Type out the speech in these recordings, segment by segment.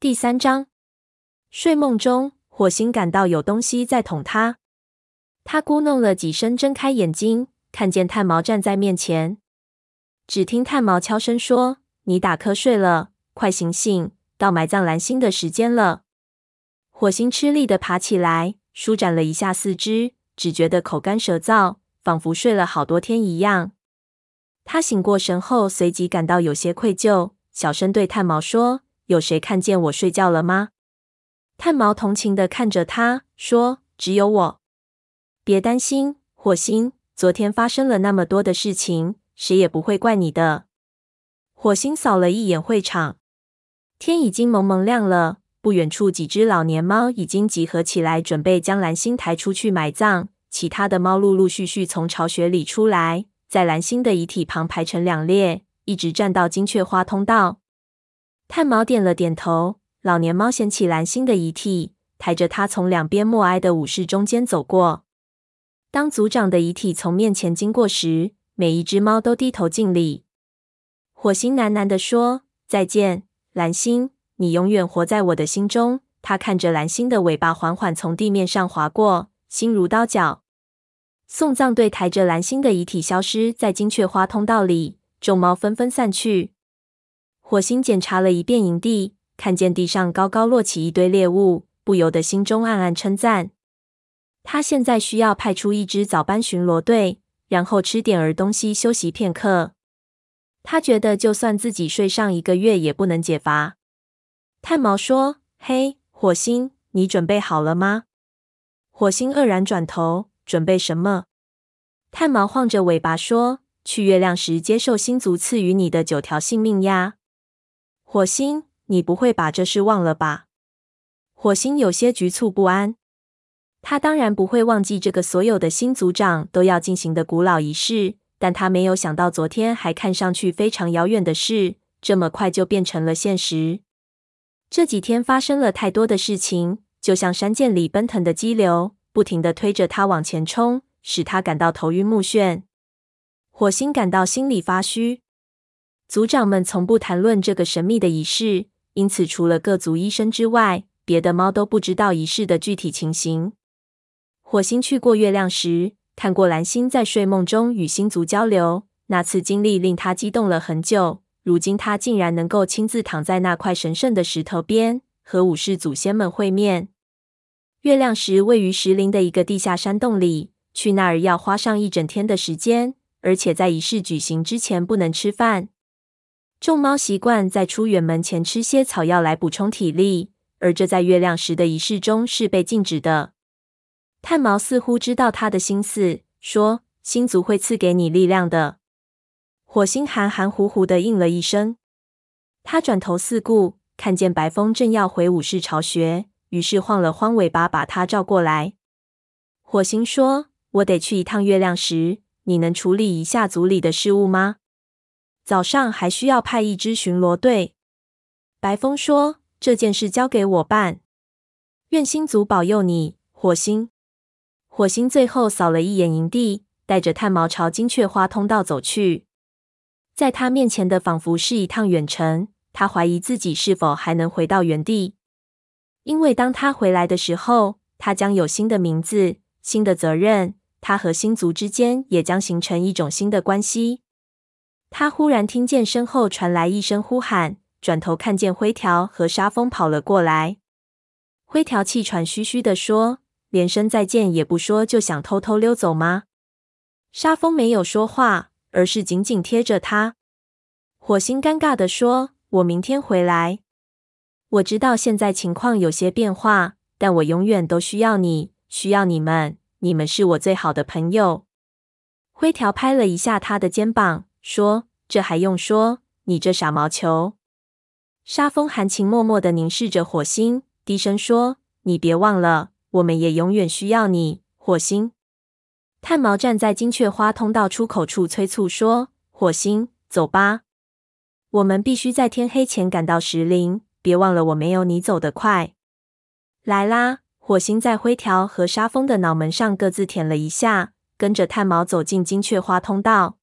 第三章，睡梦中，火星感到有东西在捅他。他咕哝了几声，睁开眼睛，看见炭毛站在面前。只听炭毛悄声说：“你打瞌睡了，快醒醒，到埋葬蓝星的时间了。”火星吃力地爬起来，舒展了一下四肢，只觉得口干舌燥，仿佛睡了好多天一样。他醒过神后，随即感到有些愧疚，小声对炭毛说。有谁看见我睡觉了吗？炭毛同情的看着他说：“只有我。别担心，火星。昨天发生了那么多的事情，谁也不会怪你的。”火星扫了一眼会场，天已经蒙蒙亮了。不远处，几只老年猫已经集合起来，准备将蓝星抬出去埋葬。其他的猫陆陆续续从巢穴里出来，在蓝星的遗体旁排成两列，一直站到金雀花通道。炭毛点了点头，老年猫捡起蓝星的遗体，抬着它从两边默哀的武士中间走过。当族长的遗体从面前经过时，每一只猫都低头敬礼。火星喃喃地说：“再见，蓝星，你永远活在我的心中。”他看着蓝星的尾巴缓缓从地面上划过，心如刀绞。送葬队抬着蓝星的遗体消失在金雀花通道里，众猫纷纷散去。火星检查了一遍营地，看见地上高高落起一堆猎物，不由得心中暗暗称赞。他现在需要派出一支早班巡逻队，然后吃点儿东西休息片刻。他觉得，就算自己睡上一个月，也不能解乏。炭毛说：“嘿，火星，你准备好了吗？”火星愕然转头：“准备什么？”炭毛晃着尾巴说：“去月亮时接受星族赐予你的九条性命呀。”火星，你不会把这事忘了吧？火星有些局促不安。他当然不会忘记这个所有的新族长都要进行的古老仪式，但他没有想到昨天还看上去非常遥远的事，这么快就变成了现实。这几天发生了太多的事情，就像山涧里奔腾的激流，不停地推着他往前冲，使他感到头晕目眩。火星感到心里发虚。族长们从不谈论这个神秘的仪式，因此除了各族医生之外，别的猫都不知道仪式的具体情形。火星去过月亮时，看过蓝星在睡梦中与星族交流，那次经历令他激动了很久。如今他竟然能够亲自躺在那块神圣的石头边，和武士祖先们会面。月亮石位于石林的一个地下山洞里，去那儿要花上一整天的时间，而且在仪式举行之前不能吃饭。众猫习惯在出远门前吃些草药来补充体力，而这在月亮石的仪式中是被禁止的。炭毛似乎知道他的心思，说：“星族会赐给你力量的。”火星含含糊糊的应了一声。他转头四顾，看见白风正要回武士巢穴，于是晃了晃尾巴，把他召过来。火星说：“我得去一趟月亮石，你能处理一下族里的事务吗？”早上还需要派一支巡逻队。白风说：“这件事交给我办。愿星族保佑你，火星。”火星最后扫了一眼营地，带着炭毛朝金雀花通道走去。在他面前的仿佛是一趟远程，他怀疑自己是否还能回到原地，因为当他回来的时候，他将有新的名字、新的责任，他和星族之间也将形成一种新的关系。他忽然听见身后传来一声呼喊，转头看见灰条和沙风跑了过来。灰条气喘吁吁地说：“连声再见也不说，就想偷偷溜走吗？”沙风没有说话，而是紧紧贴着他。火星尴尬地说：“我明天回来。我知道现在情况有些变化，但我永远都需要你，需要你们，你们是我最好的朋友。”灰条拍了一下他的肩膀。说：“这还用说？你这傻毛球！”沙风含情脉脉地凝视着火星，低声说：“你别忘了，我们也永远需要你，火星。”炭毛站在金雀花通道出口处催促说：“火星，走吧，我们必须在天黑前赶到石林。别忘了，我没有你走得快。”来啦！火星在灰条和沙风的脑门上各自舔了一下，跟着炭毛走进金雀花通道。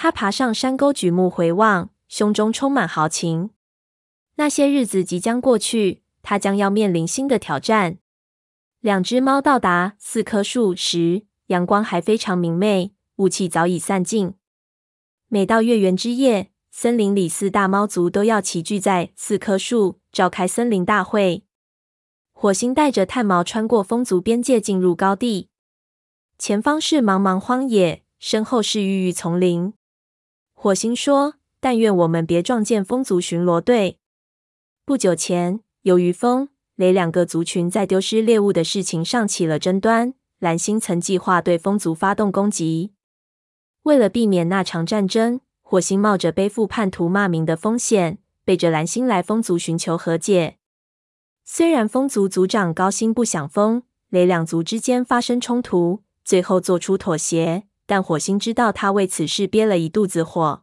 他爬上山沟，举目回望，胸中充满豪情。那些日子即将过去，他将要面临新的挑战。两只猫到达四棵树时，阳光还非常明媚，雾气早已散尽。每到月圆之夜，森林里四大猫族都要齐聚在四棵树，召开森林大会。火星带着炭毛穿过风族边界，进入高地。前方是茫茫荒野，身后是郁郁丛林。火星说：“但愿我们别撞见风族巡逻队。”不久前，由于风、雷两个族群在丢失猎物的事情上起了争端，蓝星曾计划对风族发动攻击。为了避免那场战争，火星冒着背负叛徒骂名的风险，背着蓝星来风族寻求和解。虽然风族族长高星不想风、雷两族之间发生冲突，最后做出妥协，但火星知道他为此事憋了一肚子火。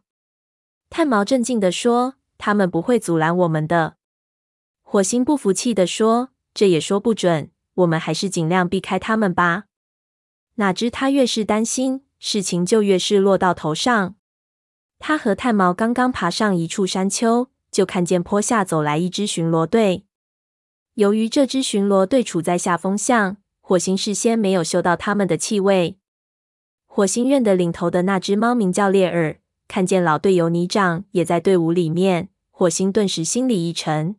炭毛镇静地说：“他们不会阻拦我们的。”火星不服气地说：“这也说不准，我们还是尽量避开他们吧。”哪知他越是担心，事情就越是落到头上。他和炭毛刚刚爬上一处山丘，就看见坡下走来一支巡逻队。由于这支巡逻队处在下风向，火星事先没有嗅到他们的气味。火星院的领头的那只猫名叫猎尔，看见老队友泥长也在队伍里面，火星顿时心里一沉。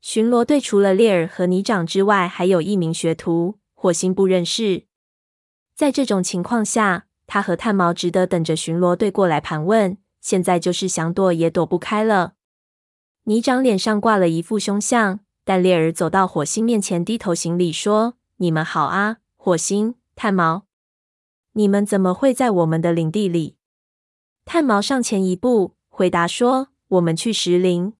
巡逻队除了猎尔和泥长之外，还有一名学徒，火星不认识。在这种情况下，他和炭毛只得等着巡逻队过来盘问。现在就是想躲也躲不开了。泥长脸上挂了一副凶相。但猎儿走到火星面前，低头行礼说：“你们好啊，火星、炭毛，你们怎么会在我们的领地里？”炭毛上前一步，回答说：“我们去石林。”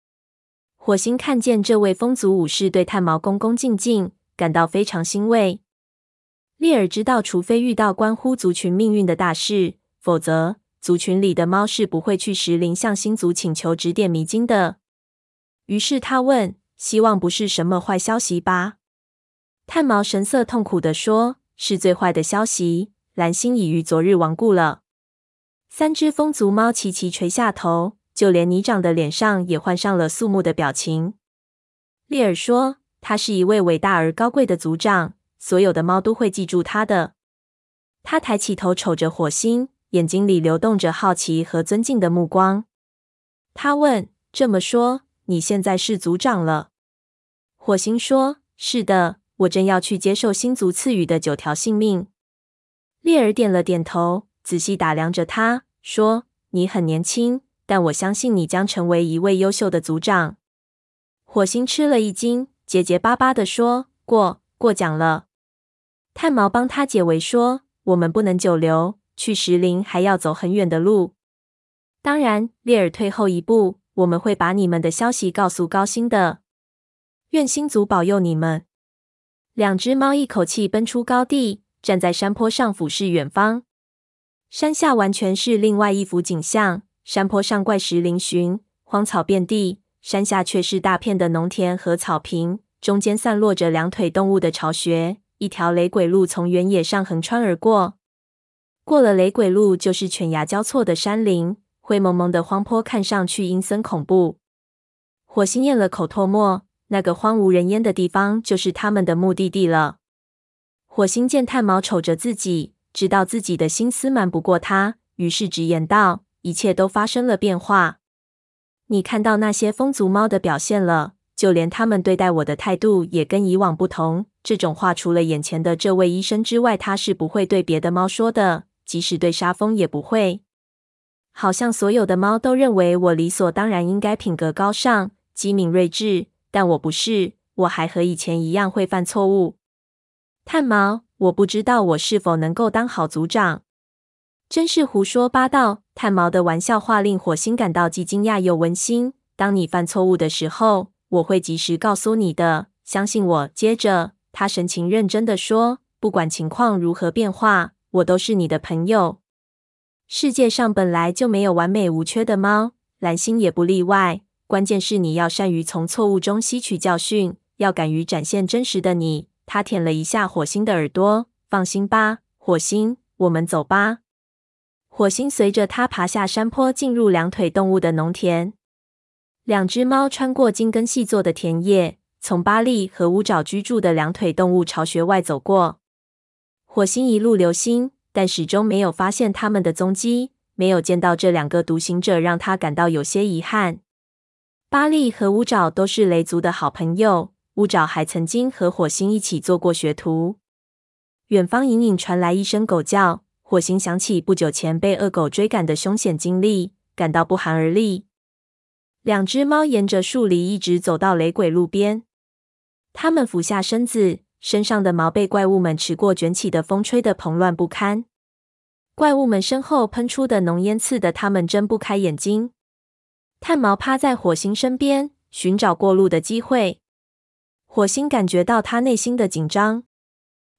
火星看见这位风族武士对炭毛恭恭敬敬，感到非常欣慰。猎儿知道，除非遇到关乎族群命运的大事，否则族群里的猫是不会去石林向星族请求指点迷津的。于是他问。希望不是什么坏消息吧？炭毛神色痛苦地说：“是最坏的消息，蓝星已于昨日亡故了。”三只风族猫齐齐垂下头，就连泥长的脸上也换上了肃穆的表情。猎尔说：“他是一位伟大而高贵的族长，所有的猫都会记住他的。”他抬起头瞅着火星，眼睛里流动着好奇和尊敬的目光。他问：“这么说，你现在是族长了？”火星说：“是的，我正要去接受星族赐予的九条性命。”猎儿点了点头，仔细打量着他，说：“你很年轻，但我相信你将成为一位优秀的族长。”火星吃了一惊，结结巴巴地说：“过过奖了。”炭毛帮他解围说：“我们不能久留，去石林还要走很远的路。当然，猎儿退后一步，我们会把你们的消息告诉高星的。”愿星族保佑你们！两只猫一口气奔出高地，站在山坡上俯视远方。山下完全是另外一幅景象：山坡上怪石嶙峋，荒草遍地；山下却是大片的农田和草坪，中间散落着两腿动物的巢穴。一条雷鬼路从原野上横穿而过。过了雷鬼路，就是犬牙交错的山林，灰蒙蒙的荒坡看上去阴森恐怖。火星咽了口唾沫。那个荒无人烟的地方，就是他们的目的地了。火星见炭毛瞅着自己，知道自己的心思瞒不过他，于是直言道：“一切都发生了变化。你看到那些风族猫的表现了，就连他们对待我的态度也跟以往不同。这种话，除了眼前的这位医生之外，他是不会对别的猫说的，即使对沙蜂也不会。好像所有的猫都认为我理所当然应该品格高尚、机敏睿智。”但我不是，我还和以前一样会犯错误。炭毛，我不知道我是否能够当好族长。真是胡说八道！炭毛的玩笑话令火星感到既惊讶又温馨。当你犯错误的时候，我会及时告诉你的，相信我。接着，他神情认真地说：“不管情况如何变化，我都是你的朋友。世界上本来就没有完美无缺的猫，蓝星也不例外。”关键是你要善于从错误中吸取教训，要敢于展现真实的你。他舔了一下火星的耳朵，放心吧，火星，我们走吧。火星随着他爬下山坡，进入两腿动物的农田。两只猫穿过精耕细作的田野，从巴利和乌爪居住的两腿动物巢穴外走过。火星一路留心，但始终没有发现他们的踪迹。没有见到这两个独行者，让他感到有些遗憾。巴利和乌爪都是雷族的好朋友，乌爪还曾经和火星一起做过学徒。远方隐隐传来一声狗叫，火星想起不久前被恶狗追赶的凶险经历，感到不寒而栗。两只猫沿着树篱一直走到雷鬼路边，它们俯下身子，身上的毛被怪物们吃过卷起的风吹得蓬乱不堪。怪物们身后喷出的浓烟刺得它们睁不开眼睛。炭毛趴在火星身边，寻找过路的机会。火星感觉到他内心的紧张。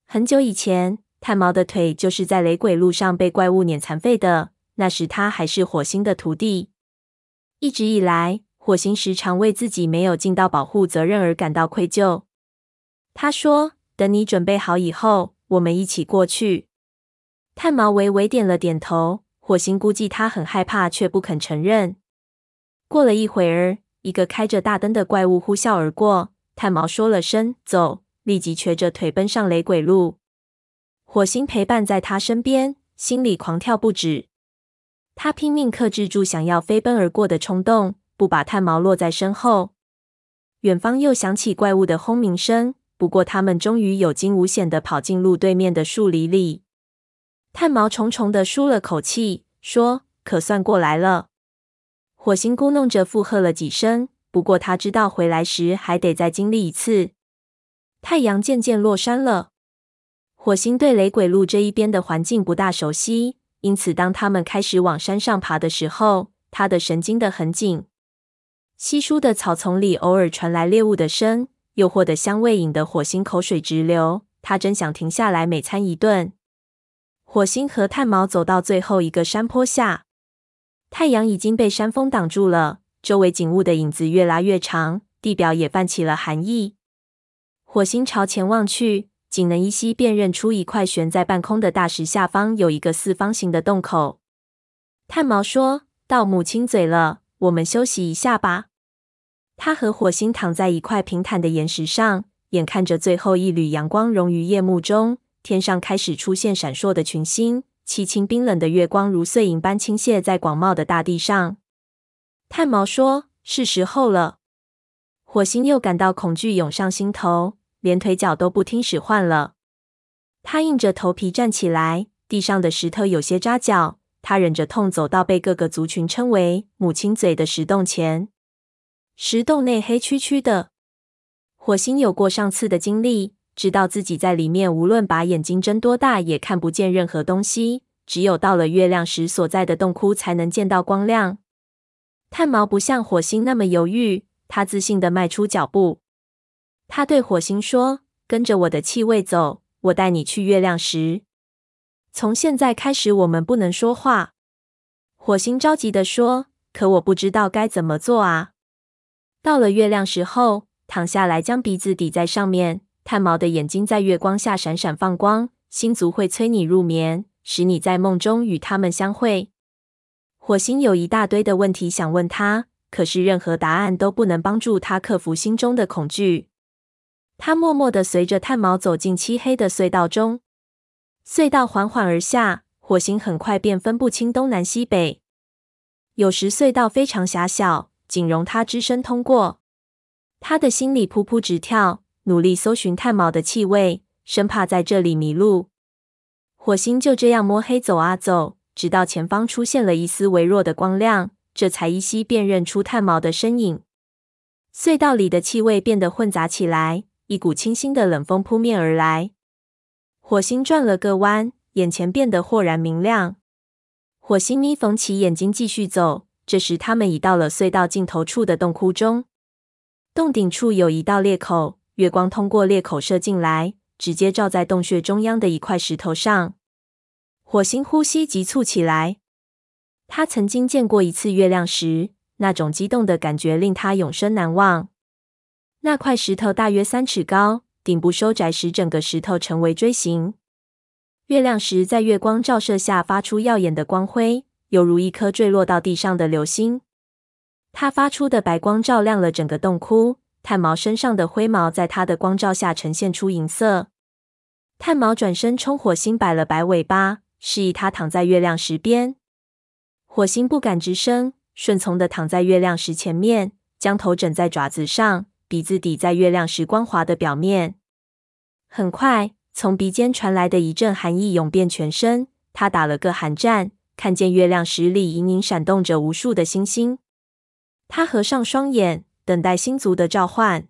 很久以前，炭毛的腿就是在雷鬼路上被怪物碾残废的。那时他还是火星的徒弟。一直以来，火星时常为自己没有尽到保护责任而感到愧疚。他说：“等你准备好以后，我们一起过去。”炭毛微微点了点头。火星估计他很害怕，却不肯承认。过了一会儿，一个开着大灯的怪物呼啸而过。炭毛说了声“走”，立即瘸着腿奔上雷鬼路。火星陪伴在他身边，心里狂跳不止。他拼命克制住想要飞奔而过的冲动，不把炭毛落在身后。远方又响起怪物的轰鸣声，不过他们终于有惊无险的跑进路对面的树林里。炭毛重重的舒了口气，说：“可算过来了。”火星咕哝着附和了几声，不过他知道回来时还得再经历一次。太阳渐渐落山了，火星对雷鬼路这一边的环境不大熟悉，因此当他们开始往山上爬的时候，他的神经得很紧。稀疏的草丛里偶尔传来猎物的声，诱惑的香味引得火星口水直流。他真想停下来美餐一顿。火星和炭毛走到最后一个山坡下。太阳已经被山峰挡住了，周围景物的影子越拉越长，地表也泛起了寒意。火星朝前望去，仅能依稀辨认出一块悬在半空的大石下方有一个四方形的洞口。炭毛说：“到母亲嘴了，我们休息一下吧。”他和火星躺在一块平坦的岩石上，眼看着最后一缕阳光融于夜幕中，天上开始出现闪烁的群星。凄清冰冷的月光如碎银般倾泻在广袤的大地上。炭毛说：“是时候了。”火星又感到恐惧涌上心头，连腿脚都不听使唤了。他硬着头皮站起来，地上的石头有些扎脚。他忍着痛走到被各个族群称为“母亲嘴”的石洞前。石洞内黑黢黢的。火星有过上次的经历。知道自己在里面，无论把眼睛睁多大，也看不见任何东西。只有到了月亮石所在的洞窟，才能见到光亮。炭毛不像火星那么犹豫，他自信地迈出脚步。他对火星说：“跟着我的气味走，我带你去月亮石。从现在开始，我们不能说话。”火星着急地说：“可我不知道该怎么做啊！”到了月亮石后，躺下来，将鼻子抵在上面。炭毛的眼睛在月光下闪闪放光，星族会催你入眠，使你在梦中与他们相会。火星有一大堆的问题想问他，可是任何答案都不能帮助他克服心中的恐惧。他默默的随着炭毛走进漆黑的隧道中，隧道缓缓而下，火星很快便分不清东南西北。有时隧道非常狭小，仅容他只身通过。他的心里扑扑直跳。努力搜寻炭毛的气味，生怕在这里迷路。火星就这样摸黑走啊走，直到前方出现了一丝微弱的光亮，这才依稀辨认出炭毛的身影。隧道里的气味变得混杂起来，一股清新的冷风扑面而来。火星转了个弯，眼前变得豁然明亮。火星眯缝起眼睛继续走，这时他们已到了隧道尽头处的洞窟中。洞顶处有一道裂口。月光通过裂口射进来，直接照在洞穴中央的一块石头上。火星呼吸急促起来。他曾经见过一次月亮石，那种激动的感觉令他永生难忘。那块石头大约三尺高，顶部收窄时，整个石头成为锥形。月亮石在月光照射下发出耀眼的光辉，犹如一颗坠落到地上的流星。它发出的白光照亮了整个洞窟。炭毛身上的灰毛在它的光照下呈现出银色。炭毛转身冲火星摆了摆尾巴，示意他躺在月亮石边。火星不敢吱声，顺从地躺在月亮石前面，将头枕在爪子上，鼻子抵在月亮石光滑的表面。很快，从鼻尖传来的一阵寒意涌遍全身。他打了个寒战，看见月亮石里隐隐闪动着无数的星星。他合上双眼，等待星族的召唤。